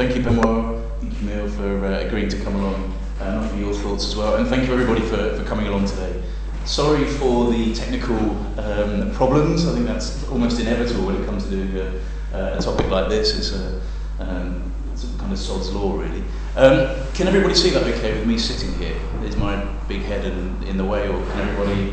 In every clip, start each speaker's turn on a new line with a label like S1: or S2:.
S1: thank you, Benoit, you, Camille, for uh, agreeing to come along and offer your thoughts as well. And thank you, everybody, for, for coming along today. Sorry for the technical um, problems. I think that's almost inevitable when it comes to doing a, a topic like this. It's a, um, it's a kind of sod's law, really. Um, can everybody see that okay with me sitting here? Is my big head in, in the way, or can everybody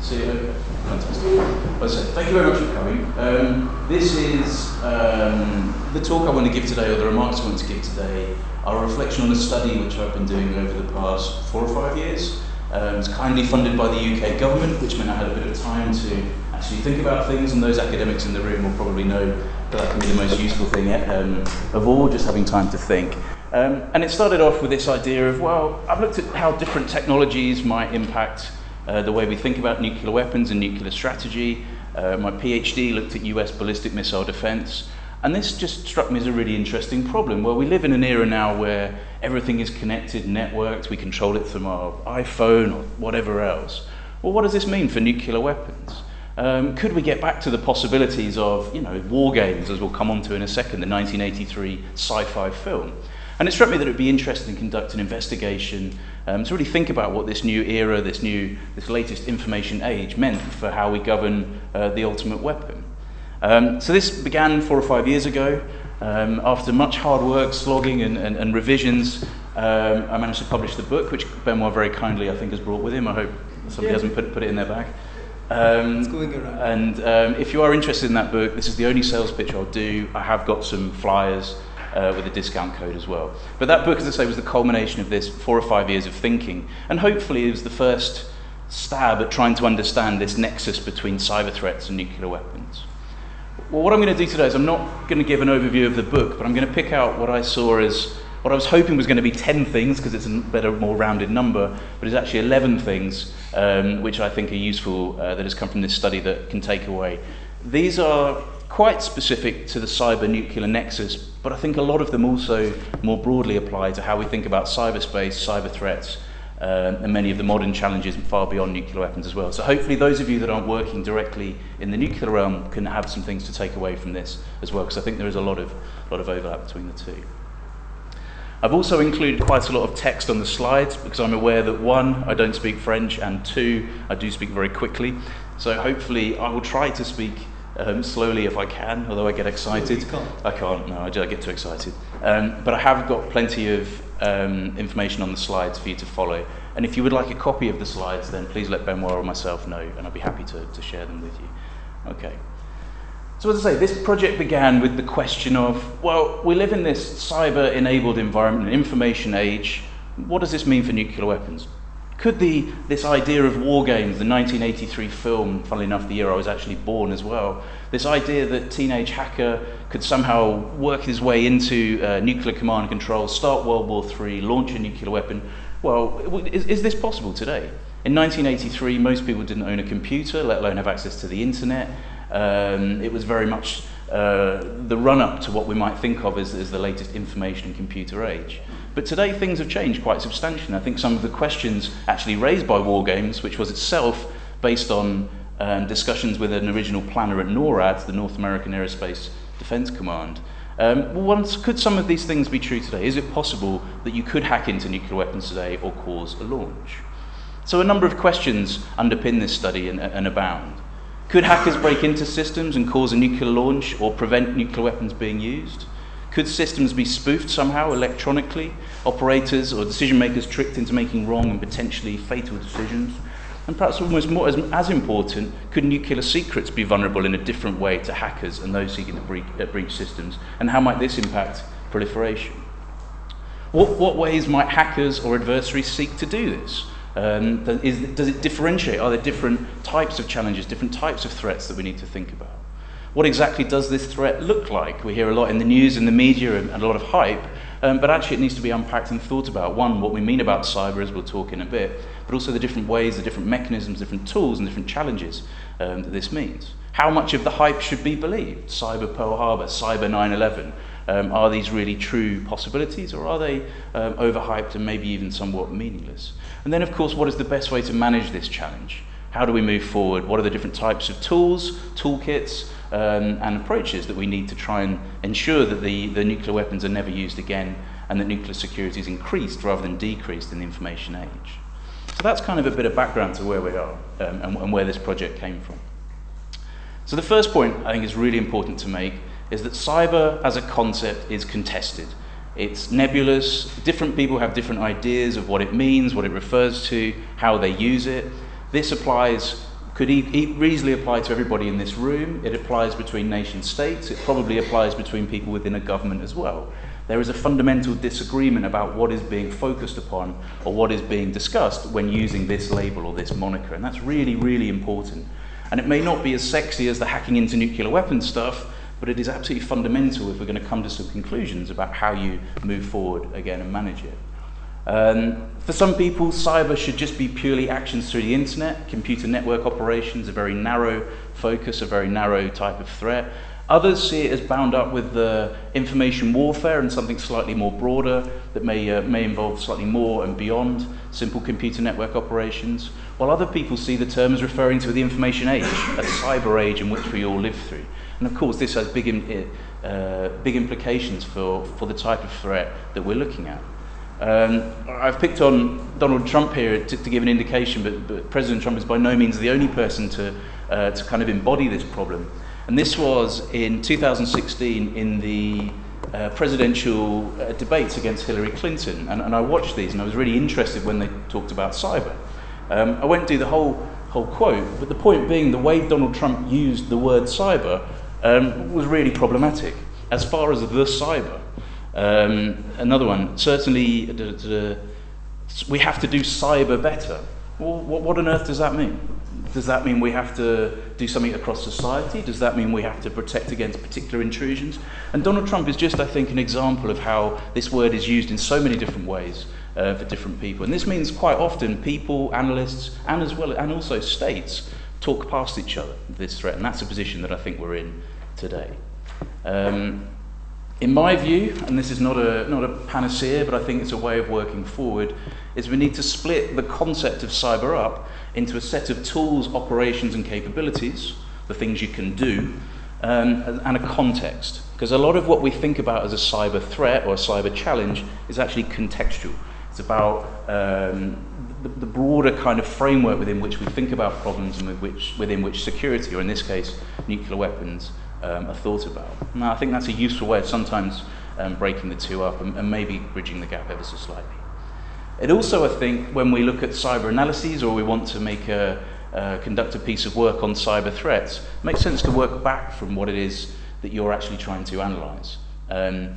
S1: see okay? Fantastic. Well, so thank you very much for coming. Um, this is um, the talk I want to give today, or the remarks I want to give today, are a reflection on a study which I've been doing over the past four or five years. Um, it's kindly funded by the UK government, which meant I had a bit of time to actually think about things, and those academics in the room will probably know that that can be the most useful thing um, of all, just having time to think. Um, and it started off with this idea of, well, I've looked at how different technologies might impact uh, the way we think about nuclear weapons and nuclear strategy. Uh, my PhD looked at US ballistic missile defense. And this just struck me as a really interesting problem. Well, we live in an era now where everything is connected, networked, we control it from our iPhone or whatever else. Well, what does this mean for nuclear weapons? Um, could we get back to the possibilities of, you know, war games, as we'll come on to in a second, the 1983 sci-fi film? And it struck me that it would be interesting to conduct an investigation um, to really think about what this new era, this new, this latest information age meant for how we govern uh, the ultimate weapon. Um, so this began four or five years ago. Um, after much hard work, slogging and, and, and revisions, um, I managed to publish the book, which Benoit very kindly, I think, has brought with him. I hope somebody yeah. hasn't put, put it in their bag.
S2: Um, it's going around.
S1: And um, if you are interested in that book, this is the only sales pitch I'll do. I have got some flyers uh, with a discount code as well. But that book, as I say, was the culmination of this four or five years of thinking, and hopefully it was the first stab at trying to understand this nexus between cyber threats and nuclear weapons. Well, what I'm going to do today is I'm not going to give an overview of the book, but I'm going to pick out what I saw as what I was hoping was going to be 10 things, because it's a better, more rounded number, but it's actually 11 things um, which I think are useful uh, that has come from this study that can take away. These are quite specific to the cyber nuclear nexus, but I think a lot of them also more broadly apply to how we think about cyberspace, cyber threats, um, and many of the modern challenges far beyond nuclear weapons as well. So hopefully those of you that aren't working directly in the nuclear realm can have some things to take away from this as well, because I think there is a lot of, lot of overlap between the two. I've also included quite a lot of text on the slides because I'm aware that one, I don't speak French, and two, I do speak very quickly. So hopefully I will try to speak um, slowly if I can, although I get excited.
S2: No, can't.
S1: I can't, no, I get too excited. Um, but I have got plenty of um, information on the slides for you to follow. And if you would like a copy of the slides, then please let Benoit or myself know, and I'll be happy to, to share them with you. Okay. So, as I say, this project began with the question of well, we live in this cyber enabled environment, an information age. What does this mean for nuclear weapons? Could the, this idea of war games, the 1983 film, funnily enough, the year I was actually born as well, this idea that teenage hacker could somehow work his way into uh, nuclear command and control, start World War III, launch a nuclear weapon, well, is, is this possible today? In 1983, most people didn't own a computer, let alone have access to the internet. Um, it was very much uh, the run up to what we might think of as, as the latest information and computer age. But today things have changed quite substantially. I think some of the questions actually raised by War Games, which was itself based on um, discussions with an original planner at NORAD, the North American Aerospace Defense Command. Um, well, could some of these things be true today? Is it possible that you could hack into nuclear weapons today or cause a launch? So, a number of questions underpin this study and, and abound. Could hackers break into systems and cause a nuclear launch or prevent nuclear weapons being used? Could systems be spoofed somehow electronically? Operators or decision makers tricked into making wrong and potentially fatal decisions? And perhaps almost more as, as important, could nuclear secrets be vulnerable in a different way to hackers and those seeking to breach, uh, breach systems? And how might this impact proliferation? What, what ways might hackers or adversaries seek to do this? Um, is, does it differentiate? Are there different types of challenges, different types of threats that we need to think about? What exactly does this threat look like? We hear a lot in the news and the media and, and a lot of hype, um, but actually it needs to be unpacked and thought about. One, what we mean about cyber, as we'll talk in a bit, but also the different ways, the different mechanisms, different tools, and different challenges um, that this means. How much of the hype should be believed? Cyber Pearl Harbor, Cyber 9 11. Um, are these really true possibilities, or are they um, overhyped and maybe even somewhat meaningless? And then, of course, what is the best way to manage this challenge? How do we move forward? What are the different types of tools, toolkits, um, and approaches that we need to try and ensure that the, the nuclear weapons are never used again and that nuclear security is increased rather than decreased in the information age. So that's kind of a bit of background to where we are um, and, and where this project came from. So the first point I think is really important to make is that cyber as a concept is contested. It's nebulous. Different people have different ideas of what it means, what it refers to, how they use it. This applies, could easily apply to everybody in this room. It applies between nation states. It probably applies between people within a government as well. There is a fundamental disagreement about what is being focused upon or what is being discussed when using this label or this moniker. And that's really, really important. And it may not be as sexy as the hacking into nuclear weapons stuff, but it is absolutely fundamental if we're going to come to some conclusions about how you move forward again and manage it. Um, for some people, cyber should just be purely actions through the internet. Computer network operations, a very narrow focus, a very narrow type of threat. Others see it as bound up with the information warfare and something slightly more broader that may, uh, may involve slightly more and beyond simple computer network operations, while other people see the term as referring to the information age, a cyber age in which we all live through. And of course, this has big, uh, big implications for, for the type of threat that we're looking at. Um, I've picked on Donald Trump here to, to give an indication, but, but, President Trump is by no means the only person to, uh, to kind of embody this problem. And this was in 2016 in the uh, presidential uh, debates against Hillary Clinton. And, and, I watched these and I was really interested when they talked about cyber. Um, I won't do the whole, whole quote, but the point being the way Donald Trump used the word cyber um, was really problematic. As far as the cyber, um, another one, certainly the, the, we have to do cyber better. Well, what, what on earth does that mean? Does that mean we have to do something across society? Does that mean we have to protect against particular intrusions? And Donald Trump is just, I think, an example of how this word is used in so many different ways uh, for different people. And this means quite often people, analysts, and as well, and also states talk past each other, this threat, and that's a position that I think we're in today. Um, in my view, and this is not a, not a panacea, but I think it's a way of working forward, is we need to split the concept of cyber up into a set of tools, operations, and capabilities, the things you can do, um, and a context. Because a lot of what we think about as a cyber threat or a cyber challenge is actually contextual. It's about um, the, the, broader kind of framework within which we think about problems and with which, within which security, or in this case, nuclear weapons, um, are thought about. Now, I think that's a useful way of sometimes um, breaking the two up and, and maybe bridging the gap ever so slightly. It also, I think, when we look at cyber analyses or we want to make a, uh, conduct a piece of work on cyber threats, it makes sense to work back from what it is that you're actually trying to analyze. Um,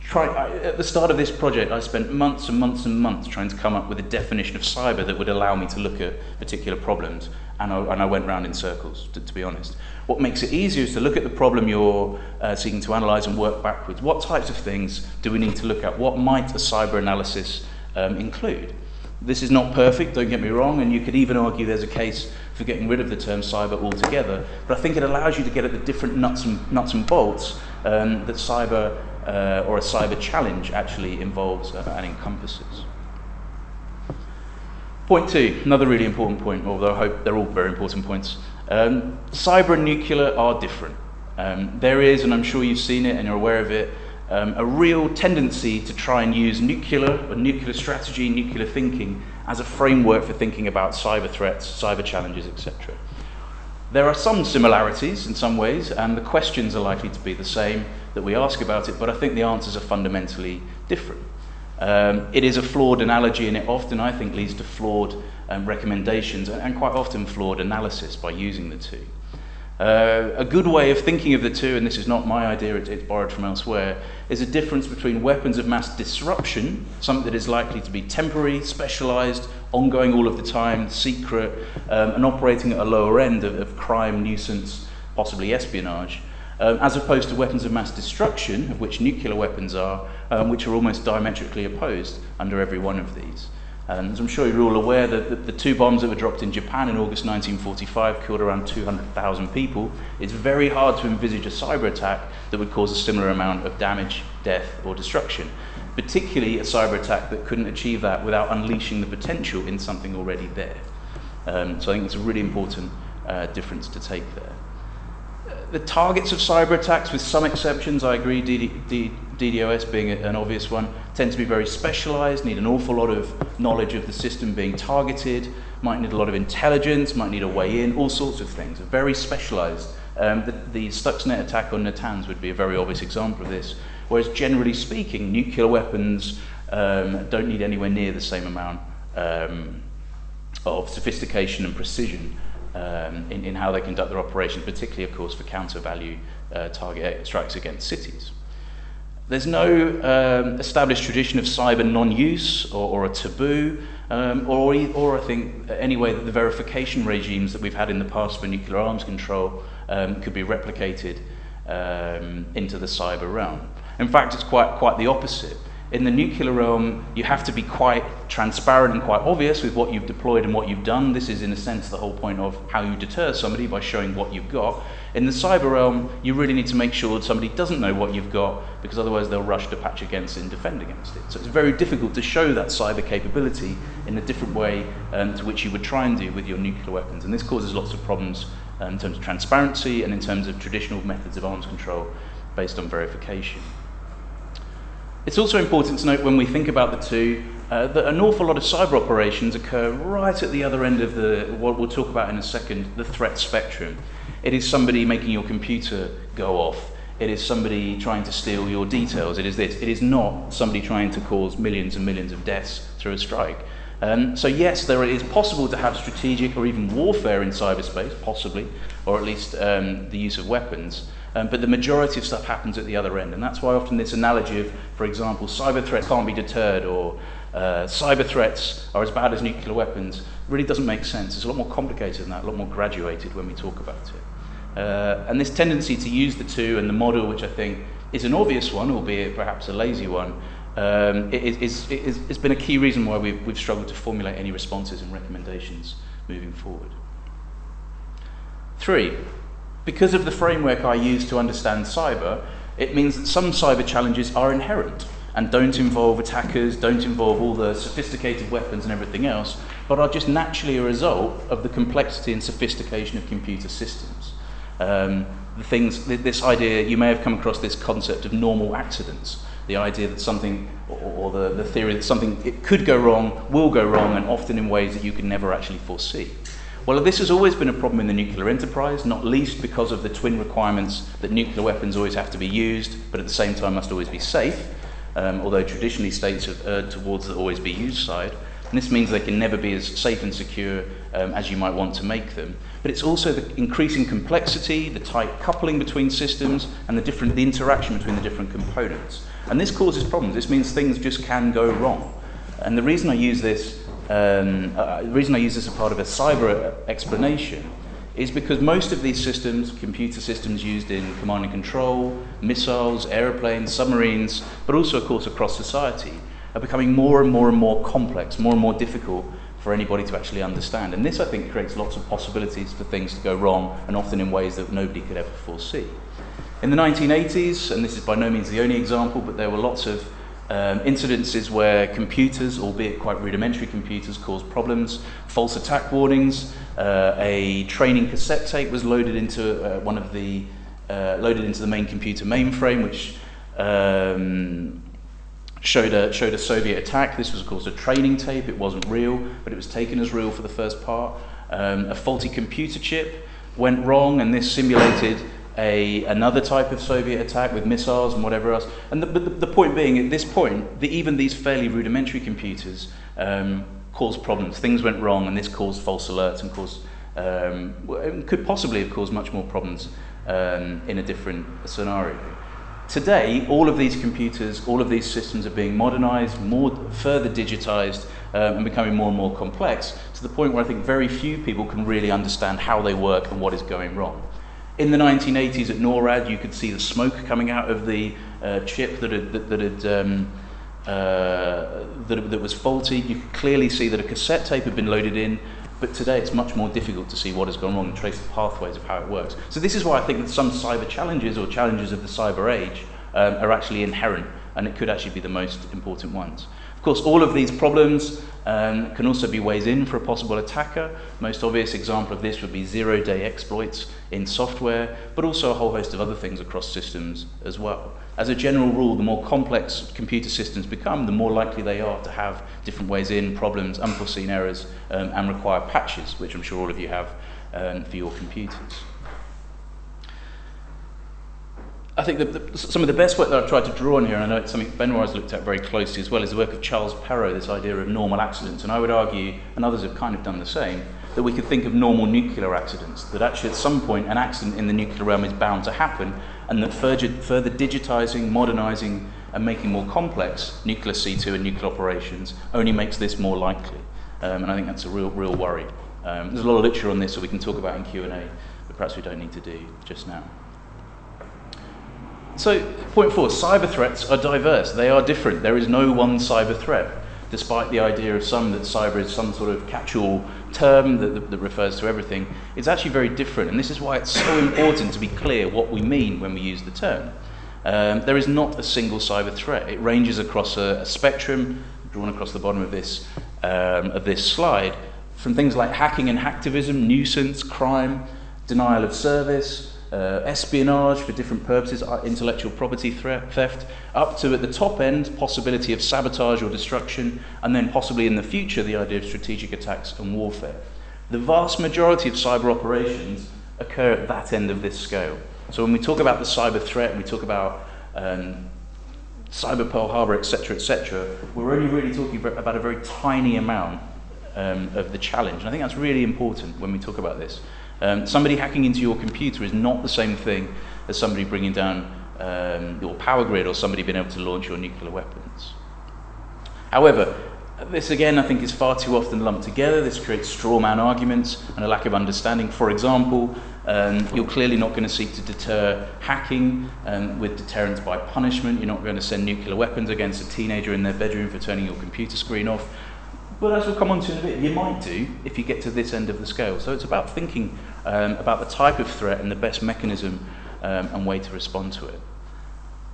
S1: try, I, at the start of this project, I spent months and months and months trying to come up with a definition of cyber that would allow me to look at particular problems, and I, and I went round in circles, to, to be honest. What makes it easier is to look at the problem you're uh, seeking to analyze and work backwards. What types of things do we need to look at? What might a cyber analysis um, include? This is not perfect, don't get me wrong, and you could even argue there's a case for getting rid of the term cyber altogether, but I think it allows you to get at the different nuts and, nuts and bolts um, that cyber uh, or a cyber challenge actually involves uh, and encompasses. Point two, another really important point, although I hope they're all very important points. Um, cyber and nuclear are different. Um, there is, and I'm sure you've seen it and you're aware of it, um, a real tendency to try and use nuclear or nuclear strategy, nuclear thinking as a framework for thinking about cyber threats, cyber challenges, etc. There are some similarities in some ways, and the questions are likely to be the same that we ask about it, but I think the answers are fundamentally different. Um, it is a flawed analogy, and it often, I think, leads to flawed um, recommendations and, and, quite often flawed analysis by using the two. Uh, a good way of thinking of the two, and this is not my idea, it, it's borrowed from elsewhere, is a difference between weapons of mass disruption, something that is likely to be temporary, specialized, ongoing all of the time, secret, um, and operating at a lower end of, of crime, nuisance, possibly espionage, um, as opposed to weapons of mass destruction, of which nuclear weapons are, um, which are almost diametrically opposed under every one of these. And as I'm sure you're all aware, that the, the two bombs that were dropped in Japan in August 1945 killed around 200,000 people. It's very hard to envisage a cyber attack that would cause a similar amount of damage, death, or destruction, particularly a cyber attack that couldn't achieve that without unleashing the potential in something already there. Um, so I think it's a really important uh, difference to take there. The targets of cyber attacks, with some exceptions, I agree, DDoS being an obvious one, tend to be very specialized, need an awful lot of knowledge of the system being targeted, might need a lot of intelligence, might need a way in, all sorts of things. Very specialized. Um, the, the Stuxnet attack on Natanz would be a very obvious example of this. Whereas generally speaking, nuclear weapons um, don't need anywhere near the same amount um, of sophistication and precision um, in, in how they conduct their operations, particularly, of course, for counter value uh, target strikes against cities. There's no um, established tradition of cyber non use or, or, a taboo, um, or, or I think, anyway, that the verification regimes that we've had in the past for nuclear arms control um, could be replicated um, into the cyber realm. In fact, it's quite, quite the opposite. In the nuclear realm, you have to be quite transparent and quite obvious with what you've deployed and what you've done. This is, in a sense, the whole point of how you deter somebody by showing what you've got. In the cyber realm, you really need to make sure that somebody doesn't know what you've got because otherwise they'll rush to patch against it and defend against it. So it's very difficult to show that cyber capability in a different way um, to which you would try and do with your nuclear weapons. And this causes lots of problems um, in terms of transparency and in terms of traditional methods of arms control based on verification. It's also important to note when we think about the two uh, that an awful lot of cyber operations occur right at the other end of the, what we'll talk about in a second, the threat spectrum. It is somebody making your computer go off. It is somebody trying to steal your details. It is this. It is not somebody trying to cause millions and millions of deaths through a strike. Um, so yes, there is possible to have strategic or even warfare in cyberspace, possibly, or at least um, the use of weapons. Um, but the majority of stuff happens at the other end. And that's why often this analogy of, for example, cyber threats can't be deterred or uh, cyber threats are as bad as nuclear weapons really doesn't make sense. It's a lot more complicated than that, a lot more graduated when we talk about it. Uh, and this tendency to use the two and the model, which I think is an obvious one, albeit perhaps a lazy one, um, is, is, has been a key reason why we've, we've struggled to formulate any responses and recommendations moving forward. Three, because of the framework I use to understand cyber, it means that some cyber challenges are inherent and don't involve attackers, don't involve all the sophisticated weapons and everything else, but are just naturally a result of the complexity and sophistication of computer systems. Um, the things, this idea, you may have come across this concept of normal accidents, the idea that something, or, the, the theory that something it could go wrong, will go wrong, and often in ways that you can never actually foresee. Well, this has always been a problem in the nuclear enterprise, not least because of the twin requirements that nuclear weapons always have to be used, but at the same time must always be safe, um, although traditionally states have erred towards the always be used side. And this means they can never be as safe and secure um, as you might want to make them. But it's also the increasing complexity, the tight coupling between systems, and the, different, the interaction between the different components. And this causes problems. This means things just can go wrong. And the reason I use this um, uh, the reason I use this as part of a cyber explanation is because most of these systems, computer systems used in command and control, missiles, aeroplanes, submarines, but also, of course, across society, are becoming more and more and more complex, more and more difficult for anybody to actually understand. And this, I think, creates lots of possibilities for things to go wrong, and often in ways that nobody could ever foresee. In the 1980s, and this is by no means the only example, but there were lots of um, incidences where computers, albeit quite rudimentary computers, caused problems, false attack warnings, uh, a training cassette tape was loaded into uh, one of the uh, loaded into the main computer mainframe, which um, showed a showed a Soviet attack. This was of course a training tape; it wasn't real, but it was taken as real for the first part. Um, a faulty computer chip went wrong, and this simulated a, another type of Soviet attack with missiles and whatever else. And the, the, the point being, at this point, the, even these fairly rudimentary computers um, caused problems. Things went wrong, and this caused false alerts and caused, um, could possibly have caused much more problems um, in a different scenario. Today, all of these computers, all of these systems are being modernized, more further digitized, um, and becoming more and more complex to the point where I think very few people can really understand how they work and what is going wrong. In the 1980s at NORAD, you could see the smoke coming out of the uh, chip that had, that, that had um, uh, that, that was faulty. You could clearly see that a cassette tape had been loaded in, but today it's much more difficult to see what has gone wrong and trace the pathways of how it works. So this is why I think that some cyber challenges or challenges of the cyber age um, are actually inherent and it could actually be the most important ones. Of course, all of these problems um, can also be ways in for a possible attacker. Most obvious example of this would be zero-day exploits in software, but also a whole host of other things across systems as well. As a general rule, the more complex computer systems become, the more likely they are to have different ways in, problems, unforeseen errors, um, and require patches, which I'm sure all of you have um, for your computers. I think that the, some of the best work that I've tried to draw on here, and I know it's something Benoit has looked at very closely as well, is the work of Charles Perrow, this idea of normal accidents. And I would argue, and others have kind of done the same, that we could think of normal nuclear accidents, that actually at some point an accident in the nuclear realm is bound to happen, and that further, further digitizing, modernizing, and making more complex nuclear C2 and nuclear operations only makes this more likely. Um, and I think that's a real, real worry. Um, there's a lot of literature on this, so we can talk about in Q&A, but perhaps we don't need to do just now. So, point four, cyber threats are diverse. They are different. There is no one cyber threat, despite the idea of some that cyber is some sort of catch-all term that, that, that, refers to everything. It's actually very different, and this is why it's so important to be clear what we mean when we use the term. Um, there is not a single cyber threat. It ranges across a, a spectrum, drawn across the bottom of this, um, of this slide, from things like hacking and hacktivism, nuisance, crime, denial of service, uh, espionage for different purposes, uh, intellectual property threat, theft, up to at the top end, possibility of sabotage or destruction, and then possibly in the future, the idea of strategic attacks and warfare. The vast majority of cyber operations occur at that end of this scale. So when we talk about the cyber threat, we talk about um, cyber Pearl Harbor, etc., etc., we're only really talking about a very tiny amount um, of the challenge. And I think that's really important when we talk about this. Um, somebody hacking into your computer is not the same thing as somebody bringing down um, your power grid or somebody being able to launch your nuclear weapons. However, this again I think is far too often lumped together. This creates straw man arguments and a lack of understanding. For example, um, you're clearly not going to seek to deter hacking um, with deterrence by punishment. You're not going to send nuclear weapons against a teenager in their bedroom for turning your computer screen off. But as we'll come on to in a bit, you might do if you get to this end of the scale. So it's about thinking um, about the type of threat and the best mechanism um, and way to respond to it.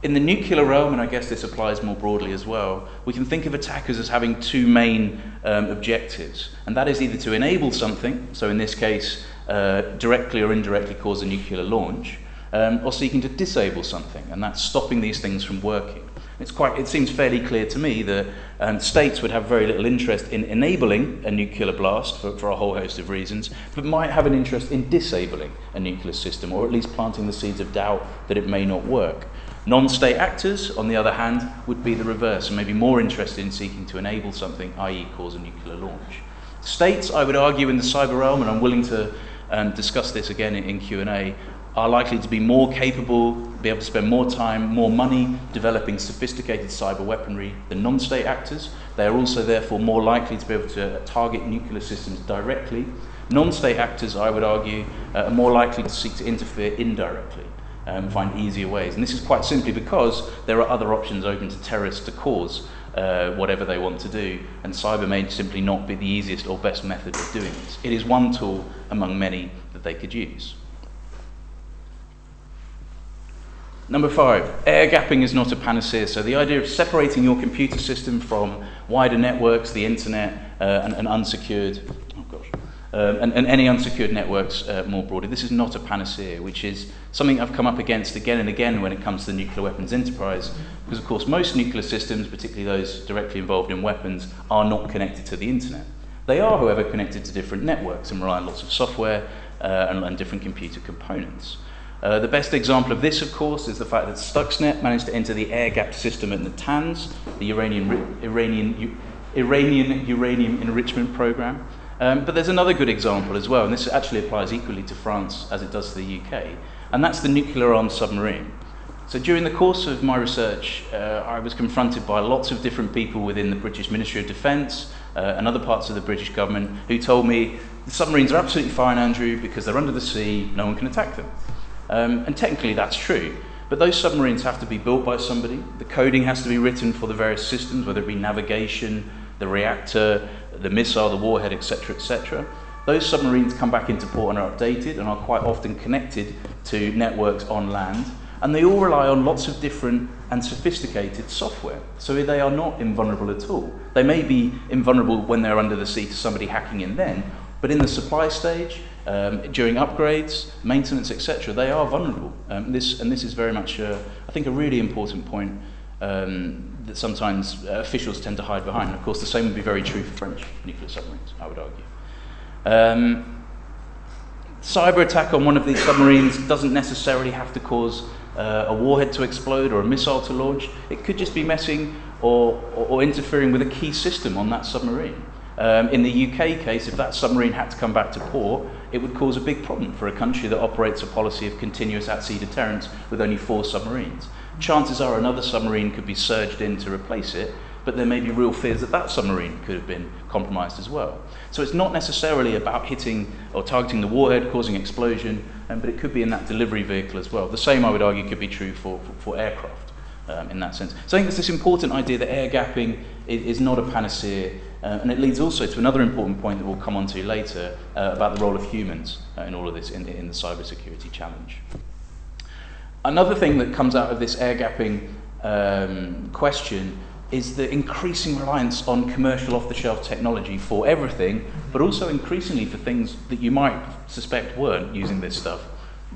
S1: In the nuclear realm, and I guess this applies more broadly as well, we can think of attackers as having two main um, objectives. And that is either to enable something, so in this case, uh, directly or indirectly cause a nuclear launch, um, or seeking to disable something, and that's stopping these things from working. It's quite, it seems fairly clear to me that um, states would have very little interest in enabling a nuclear blast for, for a whole host of reasons, but might have an interest in disabling a nuclear system, or at least planting the seeds of doubt that it may not work. Non state actors, on the other hand, would be the reverse and maybe more interested in seeking to enable something, i.e., cause a nuclear launch. States, I would argue, in the cyber realm, and I'm willing to um, discuss this again in, in Q&A, are likely to be more capable, be able to spend more time, more money developing sophisticated cyber weaponry than non state actors. They are also, therefore, more likely to be able to target nuclear systems directly. Non state actors, I would argue, uh, are more likely to seek to interfere indirectly. Um, find easier ways. And this is quite simply because there are other options open to terrorists to cause uh, whatever they want to do, and cyber may simply not be the easiest or best method of doing this. It is one tool among many that they could use. Number five, air gapping is not a panacea. So the idea of separating your computer system from wider networks, the internet, uh, and, and, unsecured, oh gosh, um, and, and, any unsecured networks uh, more broadly. This is not a panacea, which is something I've come up against again and again when it comes to the nuclear weapons enterprise. Because, of course, most nuclear systems, particularly those directly involved in weapons, are not connected to the internet. They are, however, connected to different networks and rely on lots of software uh, and, and different computer components. Uh, the best example of this, of course, is the fact that Stuxnet managed to enter the air-gapped system at Natanz, the Iranian, Iranian, Iranian uranium enrichment program. Um, but there's another good example as well, and this actually applies equally to France as it does to the UK, and that's the nuclear-armed submarine. So during the course of my research, uh, I was confronted by lots of different people within the British Ministry of Defence uh, and other parts of the British government who told me the submarines are absolutely fine, Andrew, because they're under the sea, no one can attack them. Um, and technically that's true. But those submarines have to be built by somebody. The coding has to be written for the various systems, whether it be navigation, the reactor, the missile, the warhead, etc., etc. Those submarines come back into port and are updated and are quite often connected to networks on land. And they all rely on lots of different and sophisticated software. So they are not invulnerable at all. They may be invulnerable when they're under the sea to somebody hacking in then, but in the supply stage, um, during upgrades, maintenance, etc., they are vulnerable. Um, this, and this is very much, uh, I think, a really important point um, that sometimes uh, officials tend to hide behind. And of course, the same would be very true for French nuclear submarines, I would argue. Um, cyber attack on one of these submarines doesn't necessarily have to cause uh, a warhead to explode or a missile to launch. It could just be messing or, or, or interfering with a key system on that submarine. Um, in the UK case, if that submarine had to come back to port, it would cause a big problem for a country that operates a policy of continuous at sea deterrence with only four submarines. Chances are another submarine could be surged in to replace it, but there may be real fears that that submarine could have been compromised as well. So it's not necessarily about hitting or targeting the warhead, causing explosion, um, but it could be in that delivery vehicle as well. The same, I would argue, could be true for, for, for aircraft um, in that sense. So I think there's this important idea that air gapping is, is not a panacea, uh, and it leads also to another important point that we'll come on to later uh, about the role of humans uh, in all of this in, in the cybersecurity challenge. Another thing that comes out of this air gapping um, question is the increasing reliance on commercial off the shelf technology for everything, but also increasingly for things that you might suspect weren't using this stuff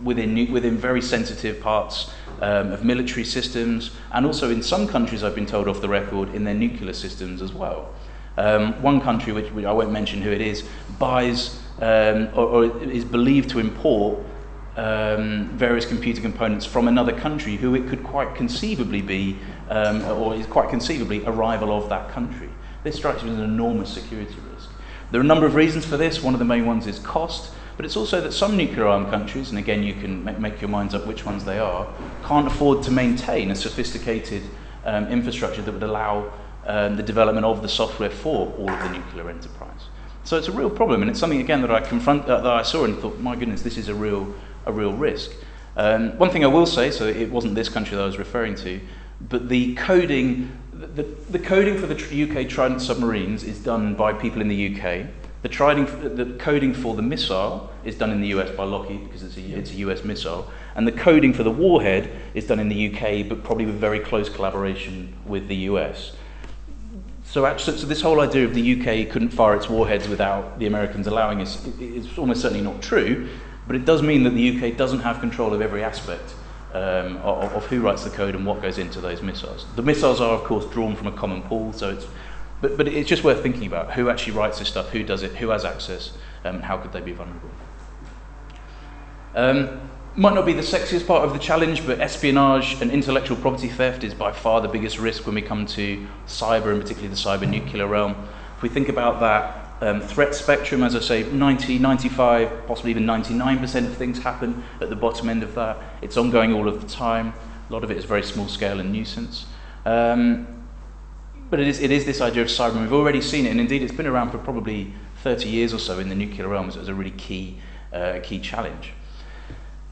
S1: within, within very sensitive parts um, of military systems, and also in some countries, I've been told off the record, in their nuclear systems as well. Um, one country, which, which I won't mention who it is, buys um, or, or is believed to import um, various computer components from another country who it could quite conceivably be, um, or is quite conceivably a rival of that country. This strikes me as an enormous security risk. There are a number of reasons for this. One of the main ones is cost, but it's also that some nuclear armed countries, and again you can make, make your minds up which ones they are, can't afford to maintain a sophisticated um, infrastructure that would allow um, the development of the software for all of the nuclear enterprise. So it's a real problem, and it's something again that I confront, uh, that I saw and thought, my goodness, this is a real a real risk. Um, one thing I will say, so it wasn't this country that I was referring to, but the coding, the, the coding for the UK Trident submarines is done by people in the UK. The, triding, the coding for the missile is done in the US by Lockheed because it's a, it's a US missile. And the coding for the warhead is done in the UK, but probably with very close collaboration with the US. So, actually, so this whole idea of the UK couldn't fire its warheads without the Americans allowing us is almost certainly not true. But it does mean that the UK doesn't have control of every aspect um, of, of who writes the code and what goes into those missiles. The missiles are, of course, drawn from a common pool, so it's, but, but it's just worth thinking about who actually writes this stuff, who does it, who has access, um, and how could they be vulnerable. Um, might not be the sexiest part of the challenge, but espionage and intellectual property theft is by far the biggest risk when we come to cyber, and particularly the cyber nuclear realm. If we think about that um, threat spectrum, as I say, 90, 95, possibly even 99% of things happen at the bottom end of that. It's ongoing all of the time. A lot of it is very small scale and nuisance. Um, but it is, it is this idea of cyber, and we've already seen it, and indeed it's been around for probably 30 years or so in the nuclear realm as a really key, uh, key challenge.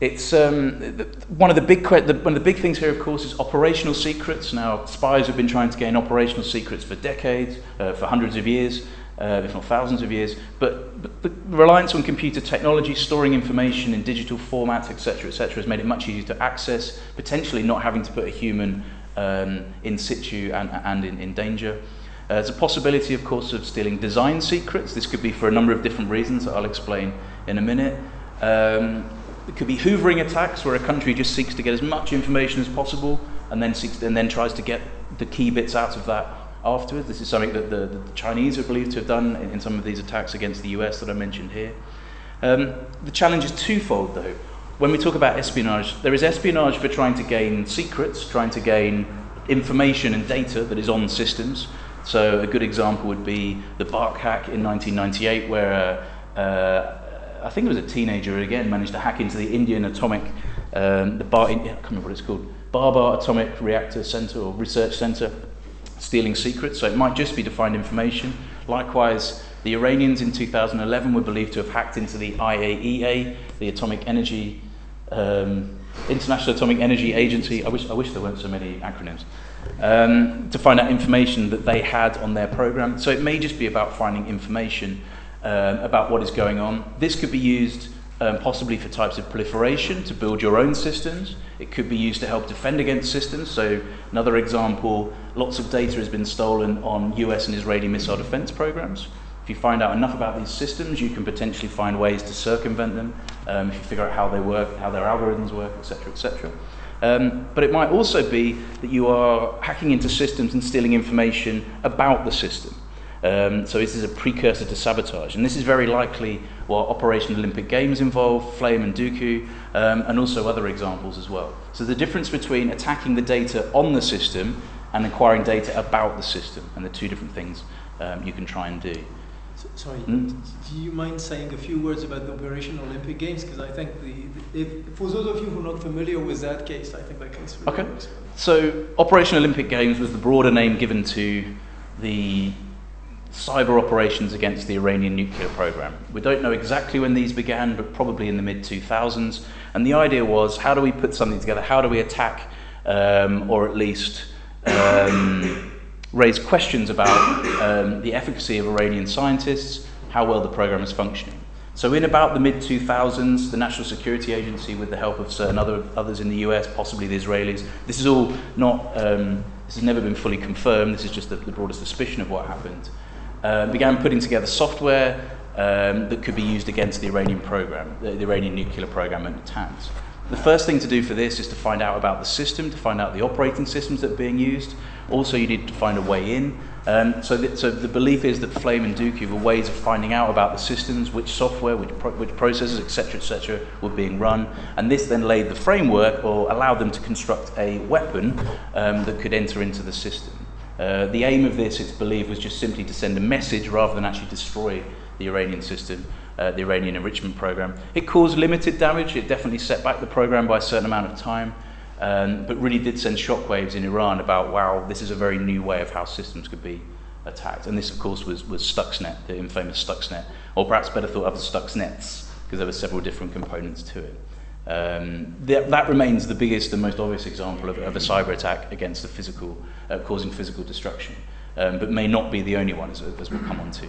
S1: It's um, one of the big one of the big things here, of course, is operational secrets. Now, spies have been trying to gain operational secrets for decades, uh, for hundreds of years uh, if not thousands of years. But, but the reliance on computer technology, storing information in digital formats, etc., etc., has made it much easier to access, potentially not having to put a human um, in situ and, and in, in danger. Uh, there's a possibility, of course, of stealing design secrets. This could be for a number of different reasons that I'll explain in a minute. Um, it could be hoovering attacks, where a country just seeks to get as much information as possible and then, seeks, and then tries to get the key bits out of that afterwards. This is something that the, the Chinese are believed to have done in, in, some of these attacks against the US that I mentioned here. Um, the challenge is twofold, though. When we talk about espionage, there is espionage for trying to gain secrets, trying to gain information and data that is on systems. So, a good example would be the BARC hack in 1998, where uh, uh, I think it was a teenager again managed to hack into the Indian atomic, um, the Bar, I can't remember what it's called, Bhabha Atomic Reactor Center or Research Center stealing secrets, so it might just be to find information. Likewise, the Iranians in 2011 were believed to have hacked into the IAEA, the Atomic Energy um, International Atomic Energy Agency. I wish, I wish there weren't so many acronyms. Um, to find out information that they had on their program. So it may just be about finding information um, about what is going on. This could be used um, possibly for types of proliferation to build your own systems. It could be used to help defend against systems. So, another example lots of data has been stolen on US and Israeli missile defense programs. If you find out enough about these systems, you can potentially find ways to circumvent them. Um, if you figure out how they work, how their algorithms work, etc., etc. Um, but it might also be that you are hacking into systems and stealing information about the system. Um, so this is a precursor to sabotage. And this is very likely what Operation Olympic Games involved, Flame and Duqu, um, and also other examples as well. So the difference between attacking the data on the system and acquiring data about the system, and the two different things um, you can try and do.
S2: Sorry, mm? do you mind saying a few words about the Operation Olympic Games? Because I think the, the if, for those of you who are not familiar with that case, I think that case really
S1: okay. Works. So Operation Olympic Games was the broader name given to the cyber operations against the Iranian nuclear program. We don't know exactly when these began, but probably in the mid 2000s. And the idea was how do we put something together? How do we attack, um, or at least um, raise questions about um, the efficacy of Iranian scientists, how well the program is functioning? So, in about the mid 2000s, the National Security Agency, with the help of certain other, others in the US, possibly the Israelis, this is all not, um, this has never been fully confirmed, this is just the, the broader suspicion of what happened uh, began putting together software um, that could be used against the Iranian program, the, the Iranian nuclear program and Natanz. The first thing to do for this is to find out about the system, to find out the operating systems that are being used. Also, you need to find a way in. Um, so, the, so the belief is that Flame and Duqu were ways of finding out about the systems, which software, which, pro- which processes, etc., etc., were being run, and this then laid the framework or allowed them to construct a weapon um, that could enter into the system. Uh, the aim of this, it's believed, was just simply to send a message rather than actually destroy the Iranian system, uh, the Iranian enrichment program. It caused limited damage. It definitely set back the program by a certain amount of time, um, but really did send shockwaves in Iran about, wow, this is a very new way of how systems could be attacked. And this, of course, was, was Stuxnet, the infamous Stuxnet, or perhaps better thought of as Stuxnets, because there were several different components to it. Um, that, that remains the biggest and most obvious example of, of a cyber attack against the physical, uh, causing physical destruction, um, but may not be the only one, as, as we'll come on to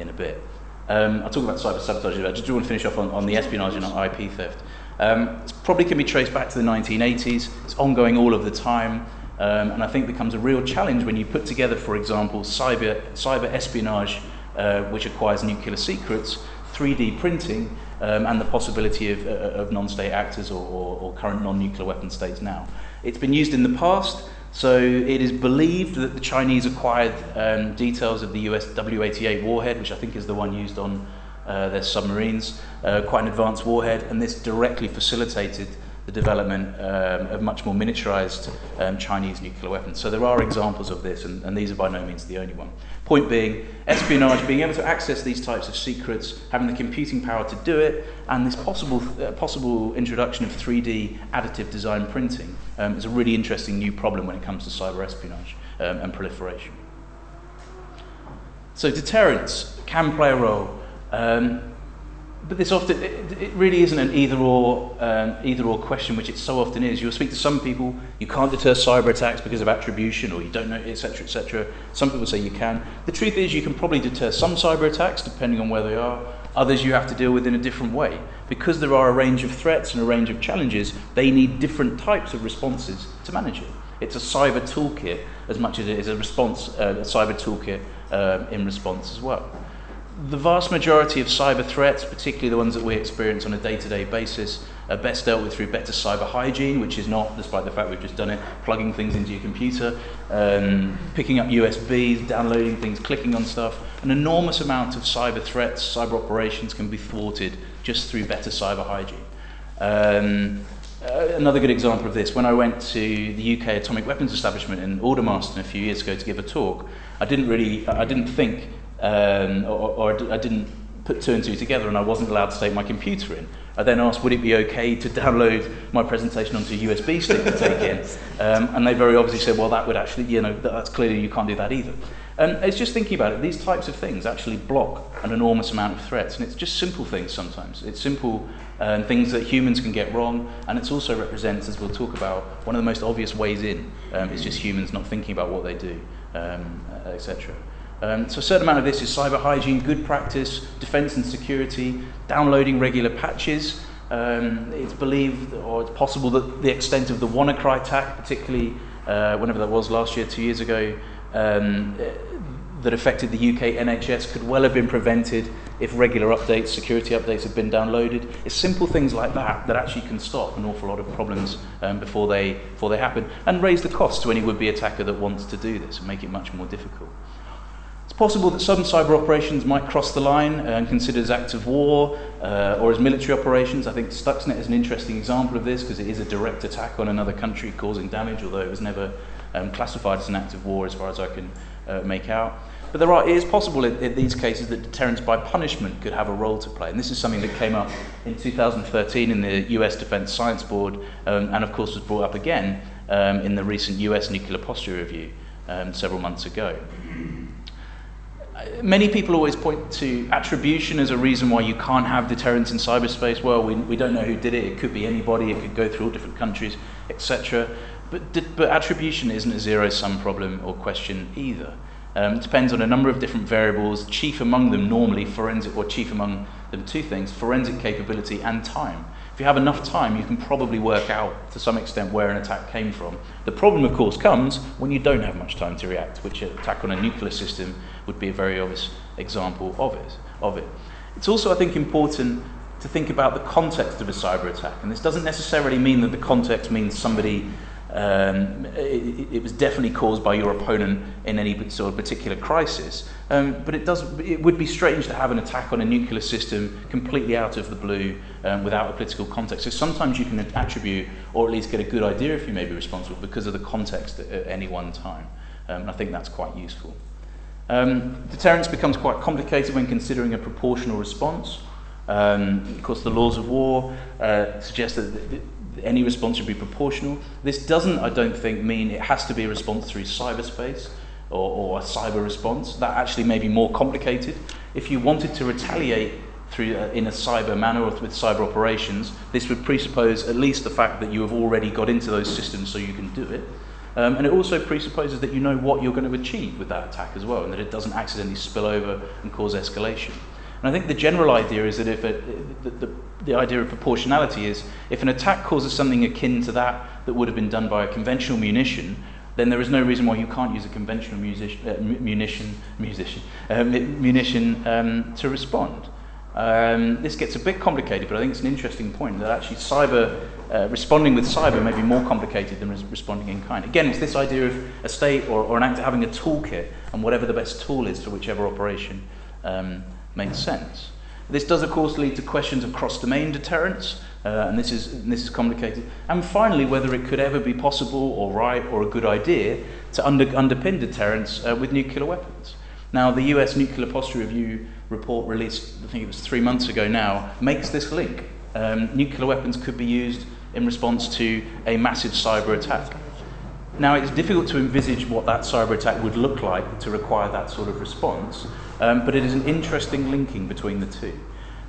S1: in a bit. Um, I'll talk about cyber sabotage. I just do want to finish off on, on the espionage and IP theft. Um, it probably can be traced back to the 1980s. It's ongoing all of the time. Um, and I think becomes a real challenge when you put together, for example, cyber, cyber espionage, uh, which acquires nuclear secrets, 3D printing, um, and the possibility of, uh, of non-state actors or, or, or current non-nuclear weapon states now. It's been used in the past, so it is believed that the Chinese acquired um, details of the US W-88 warhead, which I think is the one used on uh, their submarines, uh, quite an advanced warhead, and this directly facilitated the development um, of much more miniaturized um, Chinese nuclear weapons. So there are examples of this, and, and these are by no means the only one. Point being, espionage, being able to access these types of secrets, having the computing power to do it, and this possible, uh, possible introduction of 3D additive design printing um, is a really interesting new problem when it comes to cyber espionage um, and proliferation. So deterrence can play a role. Um, but this often it, it, really isn't an either or um, either or question, which it so often is. You'll speak to some people, you can't deter cyber attacks because of attribution, or you don't know, etc., etc. Some people say you can. The truth is, you can probably deter some cyber attacks depending on where they are. Others you have to deal with in a different way because there are a range of threats and a range of challenges. They need different types of responses to manage it. It's a cyber toolkit as much as it is a response, uh, a cyber toolkit uh, in response as well the vast majority of cyber threats, particularly the ones that we experience on a day to day basis, are best dealt with through better cyber hygiene, which is not, despite the fact we've just done it, plugging things into your computer, um, picking up USBs, downloading things, clicking on stuff. An enormous amount of cyber threats, cyber operations can be thwarted just through better cyber hygiene. Um, uh, another good example of this, when I went to the UK Atomic Weapons Establishment in Aldermaston a few years ago to give a talk, I didn't really, I didn't think um, or, or I didn't put two and two together and I wasn't allowed to take my computer in. I then asked, would it be okay to download my presentation onto a USB stick to take in? Um, and they very obviously said, well, that would actually, you know, that's clearly you can't do that either. And it's just thinking about it, these types of things actually block an enormous amount of threats. And it's just simple things sometimes. It's simple um, things that humans can get wrong. And it also represents, as we'll talk about, one of the most obvious ways in. Um, it's just humans not thinking about what they do, um, etc. Um, so a certain amount of this is cyber hygiene, good practice, defense and security, downloading regular patches. Um, it's believed or it's possible that the extent of the WannaCry attack, particularly uh, whenever that was last year, two years ago, um, that affected the UK NHS could well have been prevented if regular updates, security updates had been downloaded. It's simple things like that that actually can stop an awful lot of problems um, before, they, before they happen and raise the cost to any would-be attacker that wants to do this and make it much more difficult. Possible that some cyber operations might cross the line and considered as acts of war uh, or as military operations. I think Stuxnet is an interesting example of this because it is a direct attack on another country causing damage, although it was never um, classified as an act of war as far as I can uh, make out. But there are, it is possible in, in, these cases that deterrence by punishment could have a role to play. And this is something that came up in 2013 in the US Defense Science Board um, and, of course, was brought up again um, in the recent US Nuclear Posture Review um, several months ago. Many people always point to attribution as a reason why you can't have deterrence in cyberspace. Well, we, we don't know who did it. It could be anybody. It could go through all different countries, etc. But, but attribution isn't a zero-sum problem or question either. Um, it depends on a number of different variables, chief among them normally forensic, or chief among them two things, forensic capability and time. If you have enough time, you can probably work out to some extent where an attack came from. The problem, of course, comes when you don't have much time to react, which an attack on a nuclear system would be a very obvious example of it. Of it. It's also, I think, important to think about the context of a cyber attack. And this doesn't necessarily mean that the context means somebody um, it, it, was definitely caused by your opponent in any sort of particular crisis. Um, but it, does, it would be strange to have an attack on a nuclear system completely out of the blue um, without a political context. So sometimes you can attribute, or at least get a good idea if you may be responsible, because of the context at, at any one time. Um, and I think that's quite useful. Um, deterrence becomes quite complicated when considering a proportional response. Um, of course, the laws of war uh, suggest that any response should be proportional. This doesn't, I don't think, mean it has to be a response through cyberspace or, or a cyber response. That actually may be more complicated. If you wanted to retaliate through uh, in a cyber manner or with cyber operations, this would presuppose at least the fact that you have already got into those systems so you can do it. Um, and it also presupposes that you know what you're going to achieve with that attack as well, and that it doesn't accidentally spill over and cause escalation. And I think the general idea is that if the, the, the, idea of proportionality is if an attack causes something akin to that that would have been done by a conventional munition, then there is no reason why you can't use a conventional music, uh, munition, musician, uh, munition um, to respond. Um, this gets a bit complicated, but I think it's an interesting point that actually cyber, uh, responding with cyber may be more complicated than res- responding in kind. Again, it's this idea of a state or, or an actor having a toolkit and whatever the best tool is for whichever operation um, makes sense. This does, of course, lead to questions of cross-domain deterrence, uh, and this is, this is complicated. And finally, whether it could ever be possible or right or a good idea to under, underpin deterrence uh, with nuclear weapons. Now, the US Nuclear Posture Review report released, I think it was three months ago now, makes this link. Um, nuclear weapons could be used in response to a massive cyber attack. Now, it's difficult to envisage what that cyber attack would look like to require that sort of response, um, but it is an interesting linking between the two.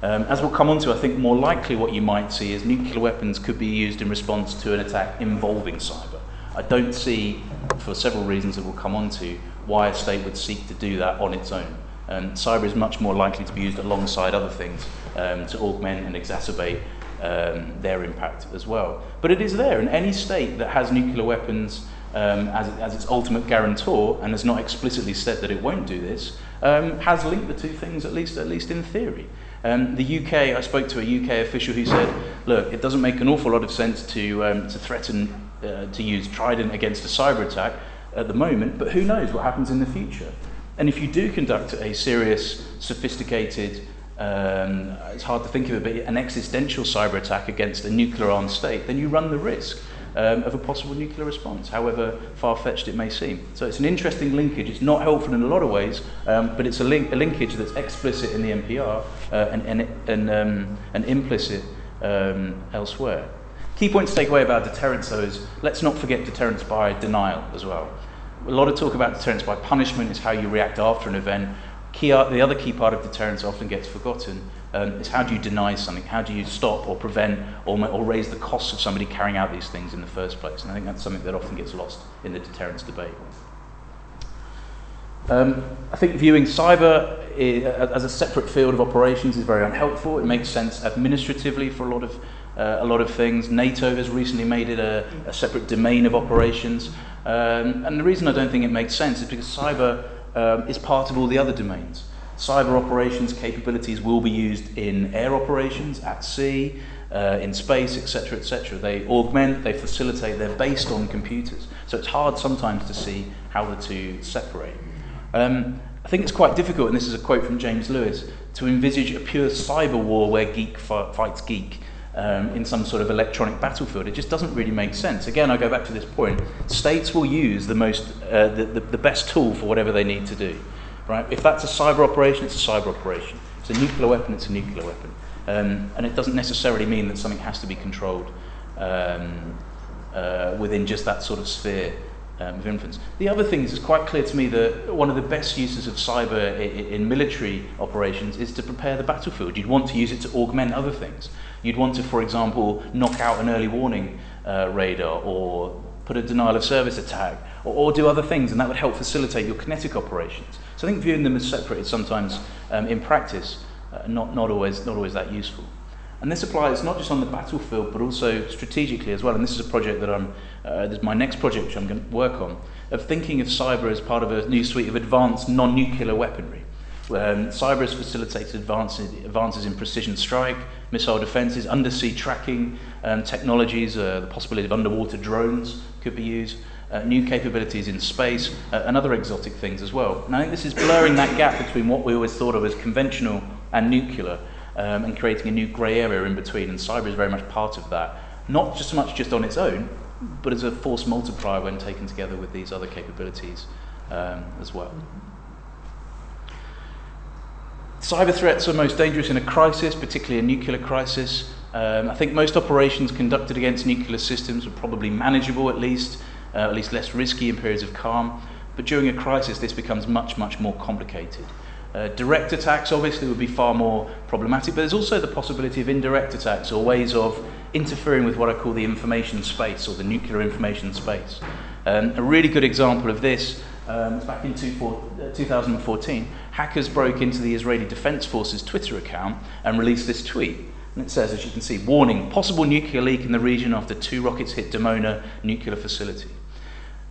S1: Um, as we'll come on to, I think more likely what you might see is nuclear weapons could be used in response to an attack involving cyber. I don't see, for several reasons that we'll come on to, why a state would seek to do that on its own. And cyber is much more likely to be used alongside other things um, to augment and exacerbate um, their impact as well. But it is there, and any state that has nuclear weapons um, as, as its ultimate guarantor and has not explicitly said that it won't do this, um, has linked the two things at least, at least in theory. Um, the UK, I spoke to a UK official who said, look, it doesn't make an awful lot of sense to, um, to threaten uh, to use Trident against a cyber attack at the moment, but who knows what happens in the future. And if you do conduct a serious, sophisticated, um, it's hard to think of it, but an existential cyber attack against a nuclear armed state, then you run the risk um, of a possible nuclear response, however far-fetched it may seem. So it's an interesting linkage. It's not helpful in a lot of ways, um, but it's a, link, a linkage that's explicit in the NPR uh, and, and, and, um, and implicit um, elsewhere. Key point to take away about deterrence, though, is let's not forget deterrence by denial as well. A lot of talk about deterrence by punishment is how you react after an event. Key, the other key part of deterrence often gets forgotten, um, is how do you deny something? How do you stop or prevent or, or raise the costs of somebody carrying out these things in the first place? And I think that's something that often gets lost in the deterrence debate. Um, I think viewing cyber as a separate field of operations is very unhelpful. It makes sense administratively for a lot of uh, a lot of things. NATO has recently made it a, a separate domain of operations, um, and the reason I don't think it makes sense is because cyber um, is part of all the other domains. Cyber operations capabilities will be used in air operations, at sea, uh, in space, etc., etc. They augment, they facilitate, they're based on computers. So it's hard sometimes to see how the two separate. Um, I think it's quite difficult, and this is a quote from James Lewis, to envisage a pure cyber war where geek fights geek. Um, in some sort of electronic battlefield. It just doesn't really make sense. Again, I go back to this point. States will use the most, uh, the, the, the best tool for whatever they need to do. Right? If that's a cyber operation, it's a cyber operation. If it's a nuclear weapon, it's a nuclear weapon. Um, and it doesn't necessarily mean that something has to be controlled um, uh, within just that sort of sphere um, of influence. The other thing is, it's quite clear to me that one of the best uses of cyber in, in military operations is to prepare the battlefield. You'd want to use it to augment other things. You'd want to, for example, knock out an early warning uh, radar or put a denial of service attack or, or, do other things, and that would help facilitate your kinetic operations. So I think viewing them as separate is sometimes, um, in practice, uh, not, not, always, not always that useful. And this applies not just on the battlefield, but also strategically as well. And this is a project that I'm, uh, this is my next project which I'm going to work on, of thinking of cyber as part of a new suite of advanced non-nuclear weaponry. Um, cyber has facilitated advances, advances in precision strike, missile defences, undersea tracking um, technologies, uh, the possibility of underwater drones could be used, uh, new capabilities in space, uh, and other exotic things as well. And I think this is blurring that gap between what we always thought of as conventional and nuclear, um, and creating a new grey area in between. And cyber is very much part of that, not just so much just on its own, but as a force multiplier when taken together with these other capabilities um, as well. Cyber threats are most dangerous in a crisis, particularly a nuclear crisis. Um, I think most operations conducted against nuclear systems are probably manageable at least, uh, at least less risky in periods of calm. But during a crisis, this becomes much, much more complicated. Uh, direct attacks obviously would be far more problematic, but there's also the possibility of indirect attacks or ways of interfering with what I call the information space or the nuclear information space. Um, a really good example of this um, was back in two, four, uh, 2014. Hackers broke into the Israeli Defense Forces Twitter account and released this tweet. And it says, as you can see, warning, possible nuclear leak in the region after two rockets hit Dimona nuclear facility.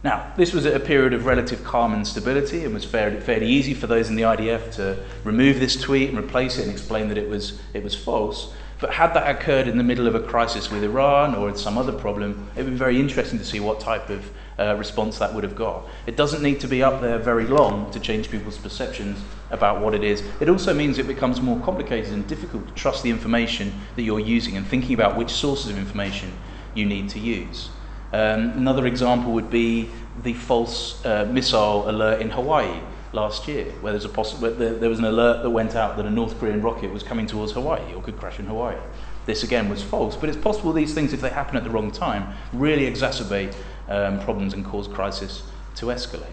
S1: Now, this was at a period of relative calm and stability and was fairly, fairly easy for those in the IDF to remove this tweet and replace it and explain that it was, it was false. But had that occurred in the middle of a crisis with Iran or in some other problem, it would be very interesting to see what type of uh, response that would have got. It doesn't need to be up there very long to change people's perceptions about what it is. It also means it becomes more complicated and difficult to trust the information that you're using and thinking about which sources of information you need to use. Um, another example would be the false uh, missile alert in Hawaii last year, where there's a possi- there, there was an alert that went out that a North Korean rocket was coming towards Hawaii or could crash in Hawaii. This again was false, but it's possible these things, if they happen at the wrong time, really exacerbate um, problems and cause crisis to escalate.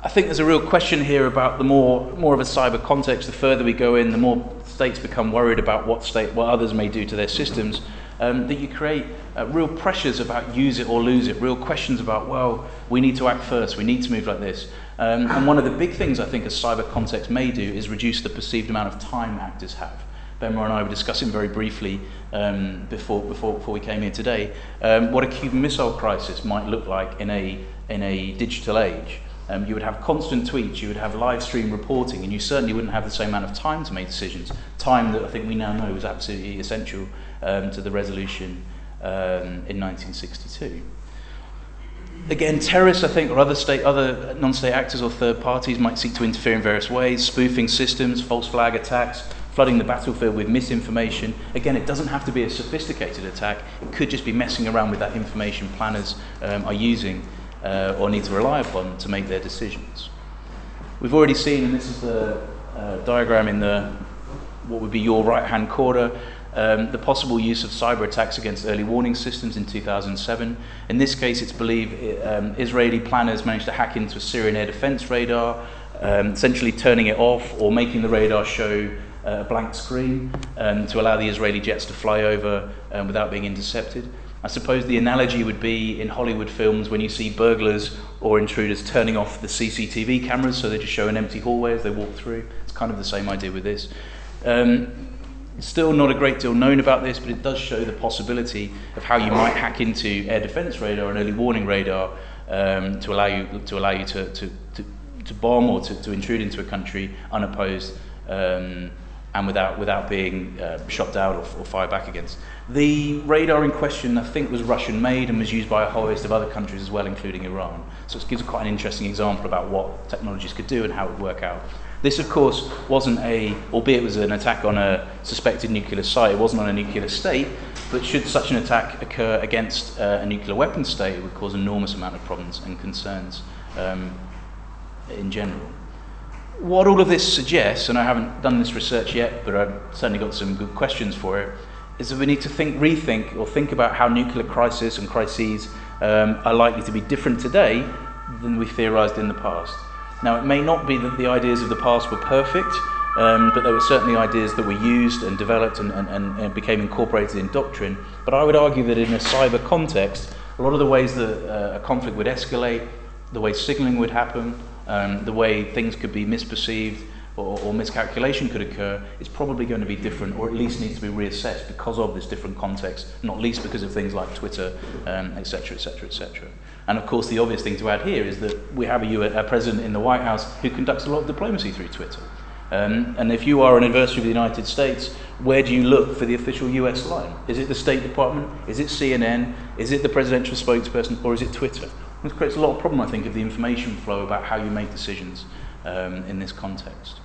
S1: I think there's a real question here about the more, more of a cyber context. The further we go in, the more states become worried about what, state, what others may do to their systems um, that you create uh, real pressures about use it or lose it, real questions about, well, we need to act first, we need to move like this. Um, and one of the big things I think a cyber context may do is reduce the perceived amount of time actors have. Benoit and I were discussing very briefly um, before, before, before we came here today um, what a Cuban Missile Crisis might look like in a, in a digital age. Um, you would have constant tweets, you would have live stream reporting, and you certainly wouldn't have the same amount of time to make decisions. Time that I think we now know was absolutely essential um, to the resolution um, in 1962. Again, terrorists, I think, or other, state, other non-state actors or third parties might seek to interfere in various ways, spoofing systems, false flag attacks, flooding the battlefield with misinformation. Again, it doesn't have to be a sophisticated attack. It could just be messing around with that information planners um, are using uh, or need to rely upon to make their decisions. We've already seen, and this is the uh, diagram in the what would be your right-hand corner, um, the possible use of cyber attacks against early warning systems in 2007. In this case, it's believed um, Israeli planners managed to hack into a Syrian air defense radar, um, essentially turning it off or making the radar show a blank screen um, to allow the Israeli jets to fly over um, without being intercepted. I suppose the analogy would be in Hollywood films when you see burglars or intruders turning off the CCTV cameras so they just show an empty hallway as they walk through. It's kind of the same idea with this. Um, still not a great deal known about this, but it does show the possibility of how you might hack into air defense radar and early warning radar um, to allow you to allow you to, to, to, to bomb or to, to intrude into a country unopposed um, and without without being uh, shot down or, or fired back against. The radar in question, I think, was Russian made and was used by a whole host of other countries as well, including Iran. So it gives quite an interesting example about what technologies could do and how it would work out. This, of course, wasn't a, albeit it was an attack on a suspected nuclear site, it wasn't on a nuclear state, but should such an attack occur against uh, a nuclear weapon state, it would cause enormous amount of problems and concerns um, in general. What all of this suggests, and I haven't done this research yet, but I've certainly got some good questions for it, is that we need to think, rethink, or think about how nuclear crisis and crises um, are likely to be different today than we theorized in the past. Now, it may not be that the ideas of the past were perfect, um, but there were certainly ideas that were used and developed and, and, and became incorporated in doctrine. But I would argue that in a cyber context, a lot of the ways that uh, a conflict would escalate, the way signaling would happen, um, the way things could be misperceived or, or miscalculation could occur, is probably going to be different, or at least needs to be reassessed because of this different context, not least because of things like Twitter, etc., etc., etc. And of course, the obvious thing to add here is that we have a, a president in the White House who conducts a lot of diplomacy through Twitter. Um, and if you are an adversary of the United States, where do you look for the official US line? Is it the State Department? Is it CNN? Is it the presidential spokesperson? Or is it Twitter? This creates a lot of problem, I think, of the information flow about how you make decisions um, in this context.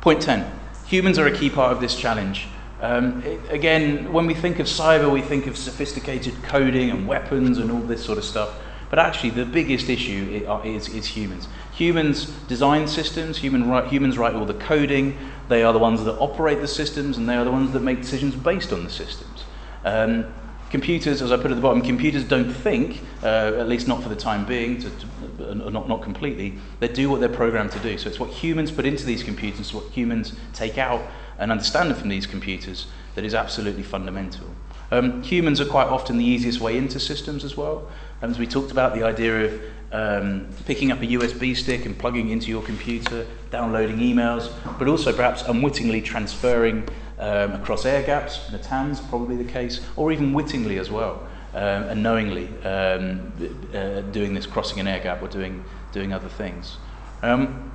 S1: Point 10 humans are a key part of this challenge. Um, it, again, when we think of cyber, we think of sophisticated coding and weapons and all this sort of stuff. But actually, the biggest issue uh, is, is humans. Humans design systems, human write, humans write all the coding, they are the ones that operate the systems, and they are the ones that make decisions based on the systems. Um, computers, as I put at the bottom, computers don't think, uh, at least not for the time being, to, to, uh, not, not completely. They do what they're programmed to do. So it's what humans put into these computers, what humans take out and understand from these computers that is absolutely fundamental. Um, humans are quite often the easiest way into systems as well. Um, as we talked about, the idea of um, picking up a USB stick and plugging into your computer, downloading emails, but also perhaps unwittingly transferring um, across air gaps, Natanz probably the case, or even wittingly as well, um, and knowingly um, uh, doing this, crossing an air gap or doing, doing other things. Um,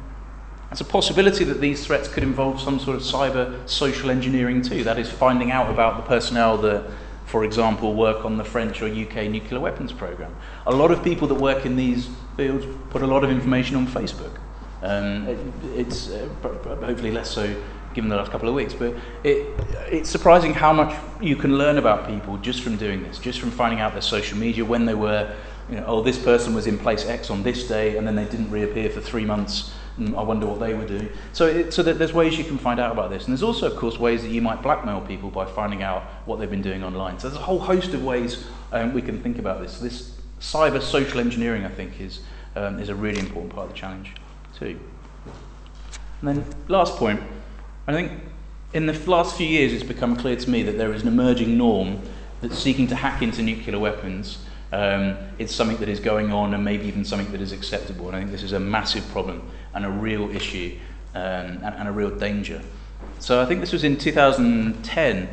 S1: it's a possibility that these threats could involve some sort of cyber social engineering too. That is, finding out about the personnel that, for example, work on the French or UK nuclear weapons program. A lot of people that work in these fields put a lot of information on Facebook. Um, it, it's uh, hopefully less so given the last couple of weeks, but it, it's surprising how much you can learn about people just from doing this, just from finding out their social media, when they were, you know, oh, this person was in place X on this day, and then they didn't reappear for three months I wonder what they were doing. So, it, so that there's ways you can find out about this. And there's also, of course, ways that you might blackmail people by finding out what they've been doing online. So there's a whole host of ways um, we can think about this. This cyber social engineering, I think, is, um, is a really important part of the challenge, too. And then, last point, I think in the last few years it's become clear to me that there is an emerging norm that seeking to hack into nuclear weapons um, something that is going on and maybe even something that is acceptable. And I think this is a massive problem and a real issue um, and, and, a real danger. So I think this was in 2010,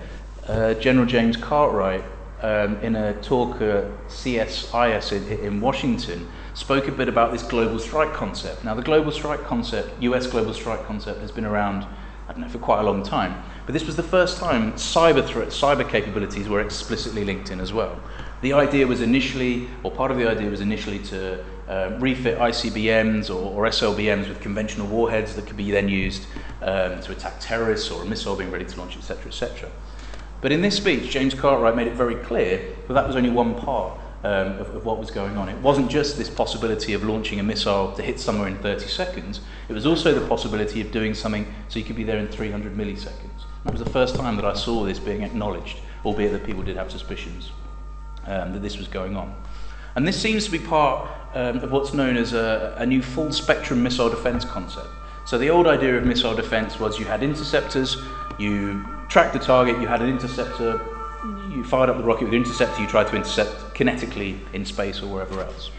S1: uh, General James Cartwright, um, in a talk at CSIS in, in Washington, spoke a bit about this global strike concept. Now, the global strike concept, US global strike concept, has been around, I don't know, for quite a long time. But this was the first time cyber threats, cyber capabilities were explicitly linked in as well. The idea was initially, or part of the idea was initially to uh, refit ICBMs or, or, SLBMs with conventional warheads that could be then used um, to attack terrorists or a missile being ready to launch, etc., etc. But in this speech, James Cartwright made it very clear that that was only one part um, of, of what was going on. It wasn't just this possibility of launching a missile to hit somewhere in 30 seconds, it was also the possibility of doing something so you could be there in 300 milliseconds. That was the first time that I saw this being acknowledged, albeit that people did have suspicions um, that this was going on. And this seems to be part um, of what's known as a, a new full spectrum missile defense concept. So the old idea of missile defense was you had interceptors, you tracked the target, you had an interceptor you fired up the rocket with your interceptor, you tried to intercept kinetically in space or wherever else.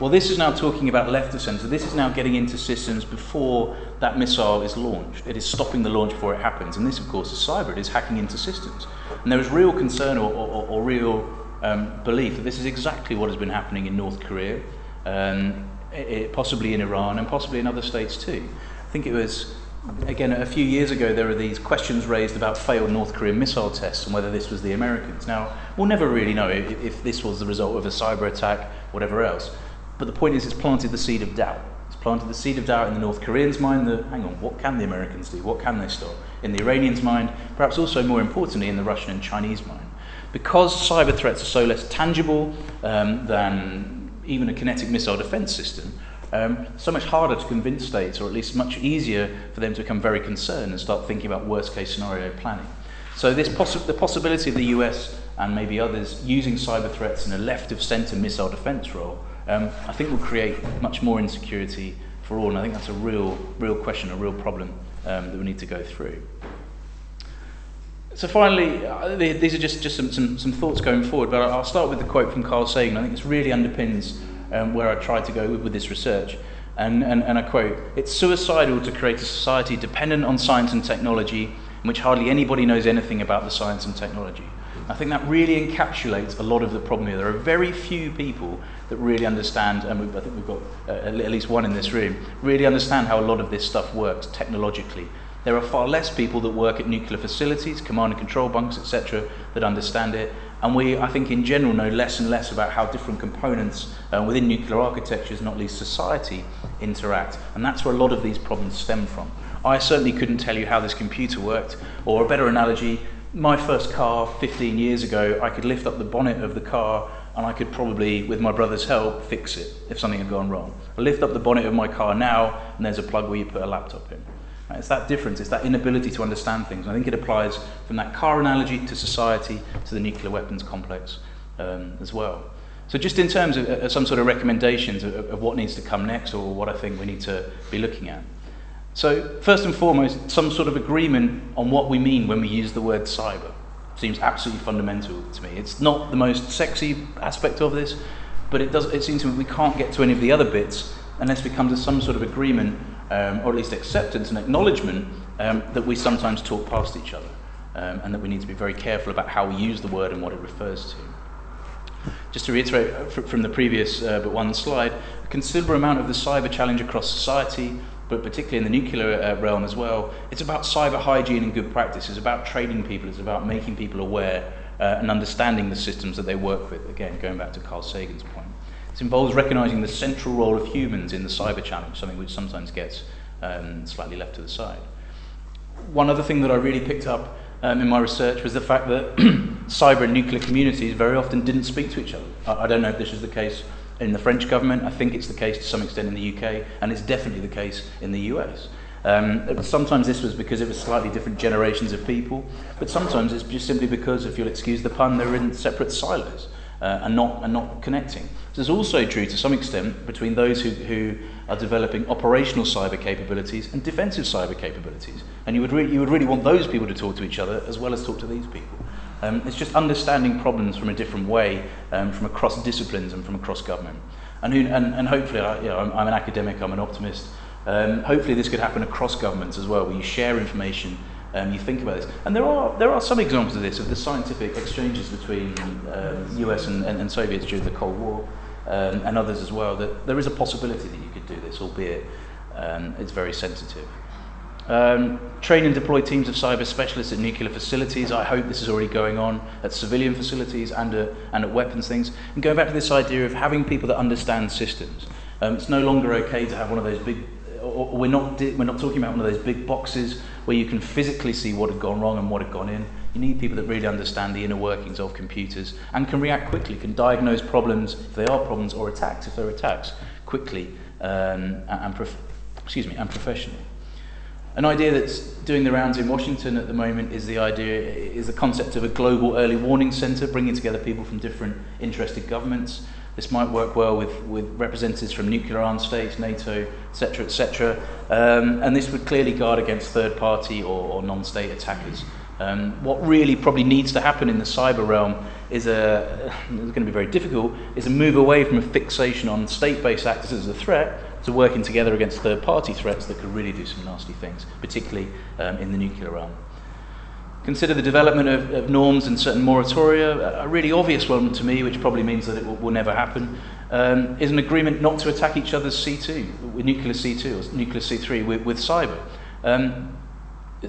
S1: Well, this is now talking about left of center. This is now getting into systems before that missile is launched. It is stopping the launch before it happens. And this, of course, is cyber. It is hacking into systems. And there is real concern or, or, or real um, belief that this is exactly what has been happening in North Korea, um, it, possibly in Iran, and possibly in other states too. I think it was, again, a few years ago, there were these questions raised about failed North Korean missile tests and whether this was the Americans. Now, we'll never really know if, if this was the result of a cyber attack, whatever else. But the point is, it's planted the seed of doubt. It's planted the seed of doubt in the North Koreans' mind that, hang on, what can the Americans do? What can they stop? In the Iranians' mind, perhaps also more importantly, in the Russian and Chinese mind. Because cyber threats are so less tangible um, than even a kinetic missile defense system, um, so much harder to convince states, or at least much easier for them to become very concerned and start thinking about worst case scenario planning. So, this possi- the possibility of the US and maybe others using cyber threats in a left of centre missile defence role, um, I think will create much more insecurity for all. And I think that's a real, real question, a real problem um, that we need to go through. So finally, uh, these are just, just some, some, some thoughts going forward, but I'll start with the quote from Carl Sagan. I think this really underpins um, where I try to go with, with this research. And, and, and I quote, it's suicidal to create a society dependent on science and technology in which hardly anybody knows anything about the science and technology. I think that really encapsulates a lot of the problem here. There are very few people that really understand, and I think we've got uh, at least one in this room, really understand how a lot of this stuff works technologically. There are far less people that work at nuclear facilities, command and control bunks, etc., that understand it. And we, I think, in general, know less and less about how different components uh, within nuclear architectures, not least society, interact. And that's where a lot of these problems stem from. I certainly couldn't tell you how this computer worked, or a better analogy, my first car 15 years ago, I could lift up the bonnet of the car and I could probably, with my brother's help, fix it if something had gone wrong. I lift up the bonnet of my car now, and there's a plug where you put a laptop in. Right? It's that difference, it's that inability to understand things. I think it applies from that car analogy to society to the nuclear weapons complex um, as well. So, just in terms of uh, some sort of recommendations of, of what needs to come next or what I think we need to be looking at. So, first and foremost, some sort of agreement on what we mean when we use the word cyber seems absolutely fundamental to me. It's not the most sexy aspect of this, but it does. It seems to me we can't get to any of the other bits unless we come to some sort of agreement um, or at least acceptance and acknowledgement um, that we sometimes talk past each other um, and that we need to be very careful about how we use the word and what it refers to. Just to reiterate uh, from the previous uh, but one slide, a considerable amount of the cyber challenge across society, but particularly in the nuclear uh, realm as well, it's about cyber hygiene and good practice. It's about training people, it's about making people aware uh, and understanding the systems that they work with. Again, going back to Carl Sagan's point. It involves recognizing the central role of humans in the cyber challenge, something which sometimes gets um, slightly left to the side. One other thing that I really picked up um, in my research was the fact that cyber and nuclear communities very often didn't speak to each other. I, I don't know if this is the case in the French government. I think it's the case to some extent in the UK, and it's definitely the case in the US. Um, sometimes this was because it was slightly different generations of people, but sometimes it's just simply because, if you'll excuse the pun, they're in separate silos uh, and, not, and not connecting. This is also true to some extent between those who, who are developing operational cyber capabilities and defensive cyber capabilities. And you would, re- you would really want those people to talk to each other as well as talk to these people. Um, it's just understanding problems from a different way, um, from across disciplines and from across government. And, who, and, and hopefully, I, you know, I'm, I'm an academic, I'm an optimist. Um, hopefully, this could happen across governments as well, where you share information um, you think about this. And there are, there are some examples of this, of the scientific exchanges between um, US and, and, and, Soviets during the Cold War, um, and others as well, that there is a possibility that you could do this, albeit um, it's very sensitive. Um, train and deploy teams of cyber specialists at nuclear facilities. I hope this is already going on at civilian facilities and, uh, and at weapons things. And going back to this idea of having people that understand systems. Um, it's no longer okay to have one of those big or we're not, we're not talking about one of those big boxes where you can physically see what had gone wrong and what had gone in. You need people that really understand the inner workings of computers and can react quickly, can diagnose problems if they are problems or attacks if they're attacks quickly um, and, prof- excuse me, and professionally. An idea that's doing the rounds in Washington at the moment is the idea is the concept of a global early warning center, bringing together people from different interested governments this might work well with, with representatives from nuclear armed states, NATO, etc., etc. Um, and this would clearly guard against third party or, or non state attackers Um, what really probably needs to happen in the cyber realm is a, it's going to be very difficult, is a move away from a fixation on state-based actors as a threat to working together against third-party threats that could really do some nasty things, particularly um, in the nuclear realm. Consider the development of, of, norms and certain moratoria. A really obvious one to me, which probably means that it will, will never happen, um, is an agreement not to attack each other's C2, with nuclear C2 or nuclear C3 with, with cyber. Um,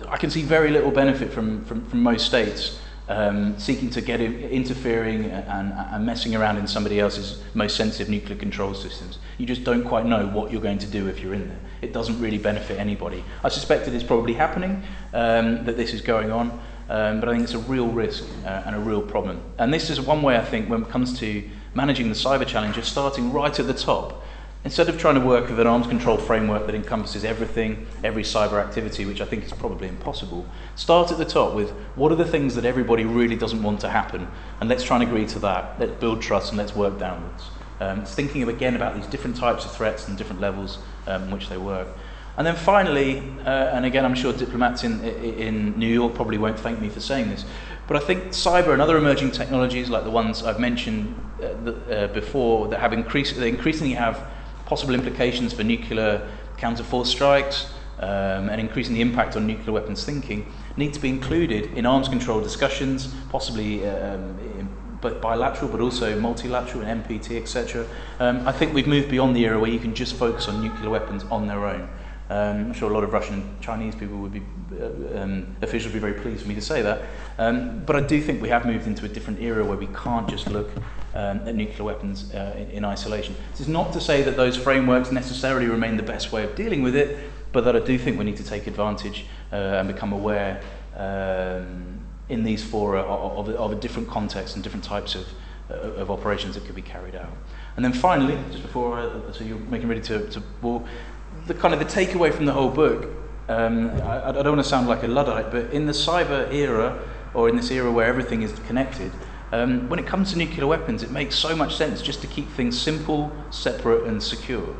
S1: I can see very little benefit from, from, from most states um, seeking to get in, interfering and, and messing around in somebody else's most sensitive nuclear control systems. You just don't quite know what you're going to do if you're in there. It doesn't really benefit anybody. I suspect it is probably happening, um, that this is going on, um, but I think it's a real risk uh, and a real problem. And this is one way I think when it comes to managing the cyber challenge of starting right at the top Instead of trying to work with an arms control framework that encompasses everything, every cyber activity, which I think is probably impossible, start at the top with what are the things that everybody really doesn't want to happen, and let's try and agree to that. Let's build trust and let's work downwards. Um, it's thinking of, again about these different types of threats and different levels um, in which they work. And then finally, uh, and again, I'm sure diplomats in, in New York probably won't thank me for saying this, but I think cyber and other emerging technologies, like the ones I've mentioned uh, the, uh, before, that have increased, they increasingly have possible implications for nuclear counter-force strikes um, and increasing the impact on nuclear weapons thinking need to be included in arms control discussions, possibly um, in, but bilateral, but also multilateral and NPT, etc. Um, I think we've moved beyond the era where you can just focus on nuclear weapons on their own. Um, I'm sure a lot of Russian and Chinese people would be, uh, um, officials would be very pleased for me to say that. Um, but I do think we have moved into a different era where we can't just look um, at nuclear weapons uh, in, in isolation. This is not to say that those frameworks necessarily remain the best way of dealing with it, but that I do think we need to take advantage uh, and become aware um, in these fora of, of, of a different context and different types of, uh, of operations that could be carried out. And then finally, just before, uh, so you're making ready to, to walk, the kind of the takeaway from the whole book, um, I, I don't want to sound like a Luddite, but in the cyber era, or in this era where everything is connected, um, when it comes to nuclear weapons, it makes so much sense just to keep things simple, separate, and secure.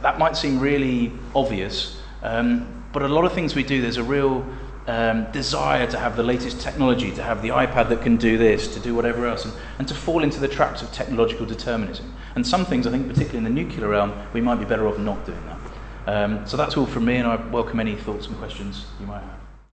S1: That might seem really obvious, um, but a lot of things we do, there's a real um, desire to have the latest technology, to have the iPad that can do this, to do whatever else, and, and to fall into the traps of technological determinism. And some things, I think, particularly in the nuclear realm, we might be better off not doing that. Um, so that's all from me, and I welcome any thoughts and questions you might have.